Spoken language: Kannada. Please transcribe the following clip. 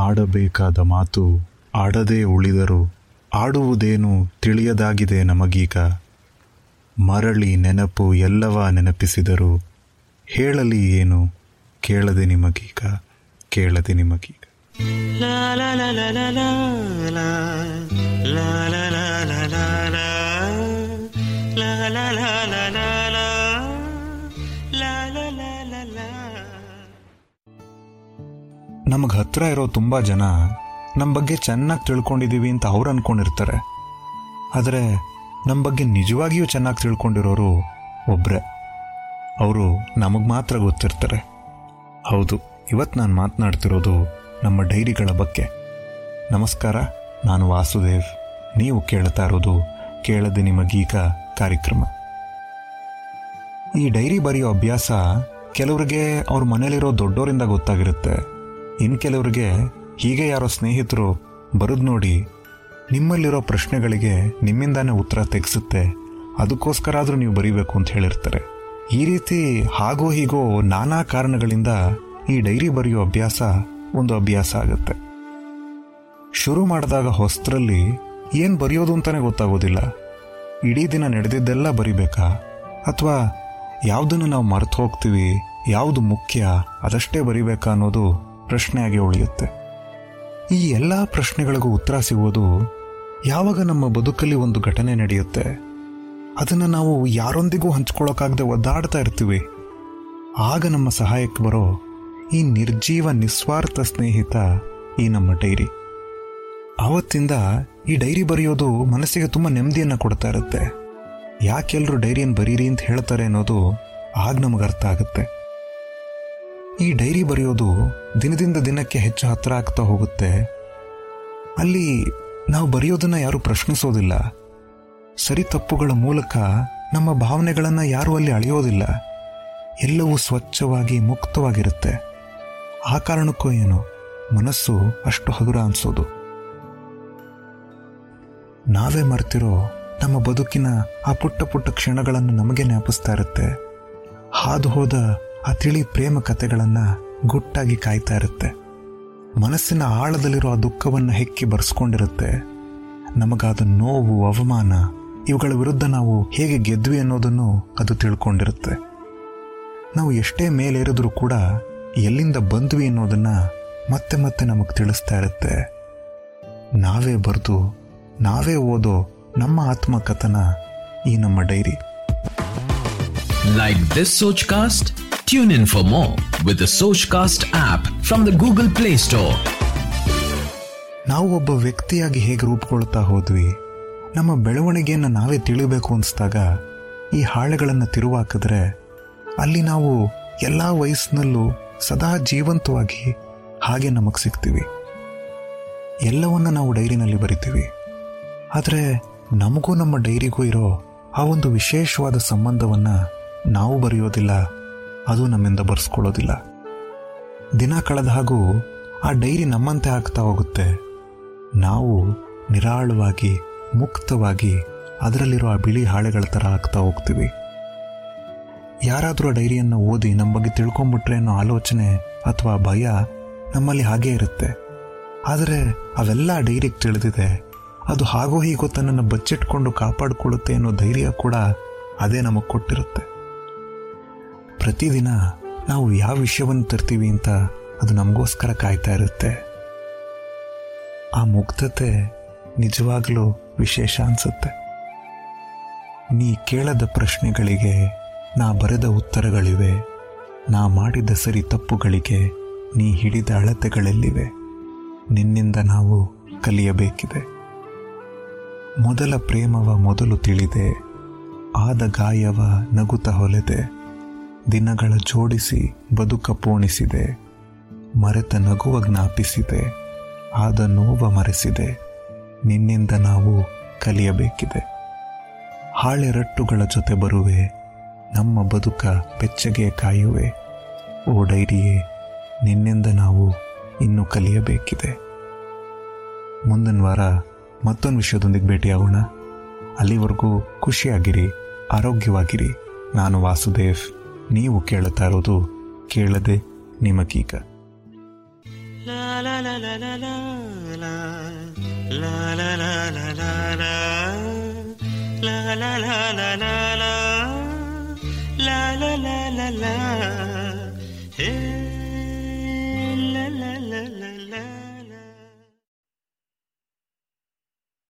ಆಡಬೇಕಾದ ಮಾತು ಆಡದೇ ಉಳಿದರು ಆಡುವುದೇನು ತಿಳಿಯದಾಗಿದೆ ನಮಗೀಗ ಮರಳಿ ನೆನಪು ಎಲ್ಲವ ನೆನಪಿಸಿದರು ಹೇಳಲಿ ಏನು ಕೇಳದೆ ನಿಮಗೀಗ ಕೇಳದೆ ನಿಮಗೀಗ ನಮಗೆ ಹತ್ರ ಇರೋ ತುಂಬ ಜನ ನಮ್ಮ ಬಗ್ಗೆ ಚೆನ್ನಾಗಿ ತಿಳ್ಕೊಂಡಿದ್ದೀವಿ ಅಂತ ಅವ್ರು ಅನ್ಕೊಂಡಿರ್ತಾರೆ. ಆದರೆ ನಮ್ಮ ಬಗ್ಗೆ ನಿಜವಾಗಿಯೂ ಚೆನ್ನಾಗಿ ತಿಳ್ಕೊಂಡಿರೋರು ಒಬ್ಬರೇ ಅವರು ನಮಗೆ ಮಾತ್ರ ಗೊತ್ತಿರ್ತಾರೆ. ಹೌದು ಇವತ್ತು ನಾನು ಮಾತನಾಡ್ತಿರೋದು ನಮ್ಮ ಡೈರಿಗಳ ಬಗ್ಗೆ. ನಮಸ್ಕಾರ, ನಾನು ವಾಸುದೇವ್. ನೀವು ಕೇಳ್ತಾ ಇರೋದು ಕೇಳದೆ ನಿಮಗೀಗ ಕಾರ್ಯಕ್ರಮ. ಈ ಡೈರಿ ಬರೆಯೋ ಅಭ್ಯಾಸ ಕೆಲವರಿಗೆ ಅವ್ರ ಮನೇಲಿರೋ ದೊಡ್ಡೋರಿಂದ ಗೊತ್ತಾಗಿರುತ್ತೆ. ಇನ್ನು ಕೆಲವರಿಗೆ ಹೀಗೆ ಯಾರೋ ಸ್ನೇಹಿತರು ಬರೋದು ನೋಡಿ ನಿಮ್ಮಲ್ಲಿರೋ ಪ್ರಶ್ನೆಗಳಿಗೆ ನಿಮ್ಮಿಂದಾನೇ ಉತ್ತರ ತೆಗೆಸುತ್ತೆ. ಅದಕ್ಕೋಸ್ಕರ ಆದರೂ ನೀವು ಬರೀಬೇಕು ಅಂತ ಹೇಳಿರ್ತಾರೆ. ಈ ರೀತಿ ಹಾಗೋ ಹೀಗೋ ನಾನಾ ಕಾರಣಗಳಿಂದ ಈ ಡೈರಿ ಬರೆಯೋ ಅಭ್ಯಾಸ ಒಂದು ಅಭ್ಯಾಸ ಆಗುತ್ತೆ. ಶುರು ಮಾಡಿದಾಗ ಹೊಸ್ತ್ರಲ್ಲಿ ಏನು ಬರೆಯೋದು ಅಂತಲೇ ಗೊತ್ತಾಗೋದಿಲ್ಲ. ಇಡೀ ದಿನ ನಡೆದಿದ್ದೆಲ್ಲ ಬರಿಬೇಕಾ? ಅಥವಾ ಯಾವುದನ್ನು ನಾವು ಮರೆತು ಹೋಗ್ತೀವಿ, ಯಾವುದು ಮುಖ್ಯ ಅದಷ್ಟೇ ಬರಿಬೇಕಾ ಅನ್ನೋದು ಪ್ರಶ್ನೆಯಾಗಿ ಉಳಿಯುತ್ತೆ. ಈ ಎಲ್ಲ ಪ್ರಶ್ನೆಗಳಿಗೂ ಉತ್ತರ ಸಿಗುವುದು ಯಾವಾಗ ನಮ್ಮ ಬದುಕಲ್ಲಿ ಒಂದು ಘಟನೆ ನಡೆಯುತ್ತೆ? ಅದನ್ನು ನಾವು ಯಾರೊಂದಿಗೂ ಹಂಚ್ಕೊಳ್ಳೋಕ್ಕಾಗದೆ ಒದ್ದಾಡ್ತಾ ಇರ್ತೀವಿ. ಆಗ ನಮ್ಮ ಸಹಾಯಕ್ಕೆ ಬರೋ ಈ ನಿರ್ಜೀವ ನಿಸ್ವಾರ್ಥ ಸ್ನೇಹಿತ ಈ ನಮ್ಮ ಡೈರಿ. ಆವತ್ತಿಂದ ಈ ಡೈರಿ ಬರೆಯೋದು ಮನಸ್ಸಿಗೆ ತುಂಬ ನೆಮ್ಮದಿಯನ್ನು ಕೊಡ್ತಾ ಇರುತ್ತೆ. ಯಾಕೆಲ್ಲರೂ ಡೈರಿಯನ್ನು ಬರೀರಿ ಅಂತ ಹೇಳ್ತಾರೆ ಅನ್ನೋದು ಆಗ ನಮಗೆ ಅರ್ಥ ಆಗುತ್ತೆ. ಈ ಡೈರಿ ಬರೆಯೋದು ದಿನದಿಂದ ದಿನಕ್ಕೆ ಹೆಚ್ಚು ಹತ್ತಿರ ಆಗ್ತಾ ಹೋಗುತ್ತೆ. ಅಲ್ಲಿ ನಾವು ಬರೆಯೋದನ್ನು ಯಾರು ಪ್ರಶ್ನಿಸೋದಿಲ್ಲ. ಸರಿ ತಪ್ಪುಗಳ ಮೂಲಕ ನಮ್ಮ ಭಾವನೆಗಳನ್ನು ಯಾರೂ ಅಲ್ಲಿ ಅಳೆಯೋದಿಲ್ಲ. ಎಲ್ಲವೂ ಸ್ವಚ್ಛವಾಗಿ, ಮುಕ್ತವಾಗಿರುತ್ತೆ. ಆ ಕಾರಣಕ್ಕೂ ಏನು, ಮನಸ್ಸು ಅಷ್ಟು ಹಗುರ ಅನಿಸೋದು. ನಾವೇ ಮರ್ತಿರೋ ನಮ್ಮ ಬದುಕಿನ ಆ ಪುಟ್ಟ ಪುಟ್ಟ ಕ್ಷಣಗಳನ್ನು ನಮಗೆ ಜ್ಞಾಪಿಸ್ತಾ ಇರುತ್ತೆ. ಹಾದು ಹೋದ ಆ ತಿಳಿ ಪ್ರೇಮ ಕಥೆಗಳನ್ನು ಗುಟ್ಟಾಗಿ ಕಾಯ್ತಾ ಇರುತ್ತೆ. ಮನಸ್ಸಿನ ಆಳದಲ್ಲಿರೋ ಆ ದುಃಖವನ್ನು ಹೆಕ್ಕಿ ಬರ್ಸ್ಕೊಂಡಿರುತ್ತೆ. ನಮಗಾದ ನೋವು, ಅವಮಾನ, ಇವುಗಳ ವಿರುದ್ಧ ನಾವು ಹೇಗೆ ಗೆದ್ವಿ ಅನ್ನೋದನ್ನು ಅದು ತಿಳ್ಕೊಂಡಿರುತ್ತೆ. ನಾವು ಎಷ್ಟೇ ಮೇಲೇರಿದ್ರೂ ಕೂಡ ಎಲ್ಲಿಂದ ಬಂದ್ವಿ ಅನ್ನೋದನ್ನ ಮತ್ತೆ ಮತ್ತೆ ನಮಗೆ ತಿಳಿಸ್ತಾ ಇರುತ್ತೆ. ನಾವೇ ಬರೆದು, ನಾವೇ ಓದೋ ನಮ್ಮ ಆತ್ಮಕಥನ ಈ ನಮ್ಮ ಡೈರಿ. ಲೈಕ್ ದಿಸ್ ಸೋಚ್ Sochcast? Tune in for more with the Sochcast app from the Google Play Store. ನಾವು ಒಬ್ಬ ವ್ಯಕ್ತಿಯಾಗಿ ಹೇಗೆ ರೂಪುಗೊಳ್ತಾ ಹೋದ್ವಿ? ನಮ್ಮ ಬೆಳವಣಿಗೆಯನ್ನು ನಾವೇ ತಿಳಿಬೇಕು ಅನಿಸ್ದಾಗ ಈ ಹಾಳೆಗಳನ್ನು ತಿರುವಾಕಿದ್ರೆ ಅಲ್ಲಿ ನಾವು ಎಲ್ಲ ವಯಸ್ಸಿನಲ್ಲೂ ಸದಾ ಜೀವಂತವಾಗಿ ಹಾಗೆ ನಮಗೆ ಸಿಗ್ತೀವಿ. ಎಲ್ಲವನ್ನ ನಾವು ಡೈರಿನಲ್ಲಿ ಬರಿತೀವಿ. ಆದರೆ ನಮಗೂ ನಮ್ಮ ಡೈರಿಗೂ ಇರೋ ಆ ಒಂದು ವಿಶೇಷವಾದ ಸಂಬಂಧವನ್ನು ನಾವು ಬರೆಯೋದಿಲ್ಲ. ಅದು ನಮ್ಮಿಂದ ಬರ್ಸ್ಕೊಳ್ಳೋದಿಲ್ಲ. ದಿನ ಕಳೆದ ಹಾಗೂ ಆ ಡೈರಿ ನಮ್ಮಂತೆ ಆಗ್ತಾ ಹೋಗುತ್ತೆ. ನಾವು ನಿರಾಳವಾಗಿ, ಮುಕ್ತವಾಗಿ ಅದರಲ್ಲಿರೋ ಆ ಬಿಳಿ ಹಾಳೆಗಳ ಥರ ಆಗ್ತಾ ಹೋಗ್ತೀವಿ. ಯಾರಾದರೂ ಆ ಡೈರಿಯನ್ನು ಓದಿ ನಮ್ಮ ಬಗ್ಗೆ ತಿಳ್ಕೊಂಬಿಟ್ರೆ ಅನ್ನೋ ಆಲೋಚನೆ ಅಥವಾ ಭಯ ನಮ್ಮಲ್ಲಿ ಹಾಗೇ ಇರುತ್ತೆ. ಆದರೆ ಅವೆಲ್ಲ ಡೈರಿಗೆ ತಿಳಿದಿದೆ. ಅದು ಹಾಗೋ ಹೀಗೋ ತನ್ನನ್ನು ಬಚ್ಚಿಟ್ಕೊಂಡು ಕಾಪಾಡಿಕೊಳ್ಳುತ್ತೆ ಅನ್ನೋ ಧೈರ್ಯ ಕೂಡ ಅದೇ ನಮಗೆ ಕೊಟ್ಟಿರುತ್ತೆ. ಪ್ರತಿದಿನ ನಾವು ಯಾವ ವಿಷಯವನ್ನು ತರ್ತೀವಿ ಅಂತ ಅದು ನಮಗೋಸ್ಕರ ಕಾಯ್ತಾ ಇರುತ್ತೆ. ಆ ಮುಗ್ಧತೆ ನಿಜವಾಗ್ಲೂ ವಿಶೇಷ ಅನಿಸುತ್ತೆ. ನೀ ಕೇಳದ ಪ್ರಶ್ನೆಗಳಿಗೆ, ನಾ ಬರೆದ ಉತ್ತರಗಳಿವೆ, ನಾ ಮಾಡಿದ ಸರಿ ತಪ್ಪುಗಳಿಗೆ, ನೀ ಹಿಡಿದ ಅಳತೆಗಳಲ್ಲಿವೆ, ನಿನ್ನಿಂದ ನಾವು ಕಲಿಯಬೇಕಿದೆ. ಮೊದಲ ಪ್ರೇಮವ ಮೊದಲು ತಿಳಿದೆ, ಆದ ಗಾಯವ ನಗುತ ಹೊಲೆದೆ ದಿನಗಳ ಜೋಡಿಸಿ ಬದುಕ ಪೋಣಿಸಿದೆ ಮರೆತ ನಗುವ ಜ್ಞಾಪಿಸಿದೆ. ಆದ ನೋವ ಮರೆಸಿದೆ. ನಿನ್ನಿಂದ ನಾವು ಕಲಿಯಬೇಕಿದೆ. ಹಾಳೆ ರಟ್ಟುಗಳ ಜೊತೆ ಬರುವೆ. ನಮ್ಮ ಬದುಕ ಬೆಚ್ಚಗೆ ಕಾಯುವೆ. ಓ ಡೈರಿಯೇ, ನಿನ್ನಿಂದ ನಾವು ಇನ್ನೂ ಕಲಿಯಬೇಕಿದೆ. ಮುಂದಿನ ವಾರ ಮತ್ತೊಂದು ವಿಷಯದೊಂದಿಗೆ ಭೇಟಿಯಾಗೋಣ. ಅಲ್ಲಿವರೆಗೂ ಖುಷಿಯಾಗಿರಿ, ಆರೋಗ್ಯವಾಗಿರಿ. ನಾನು ವಾಸುದೇವ್. ನೀವು ಕೇಳುತ್ತಾ ಇರೋದು ಕೇಳದೆ ನಿಮಗೀಗ la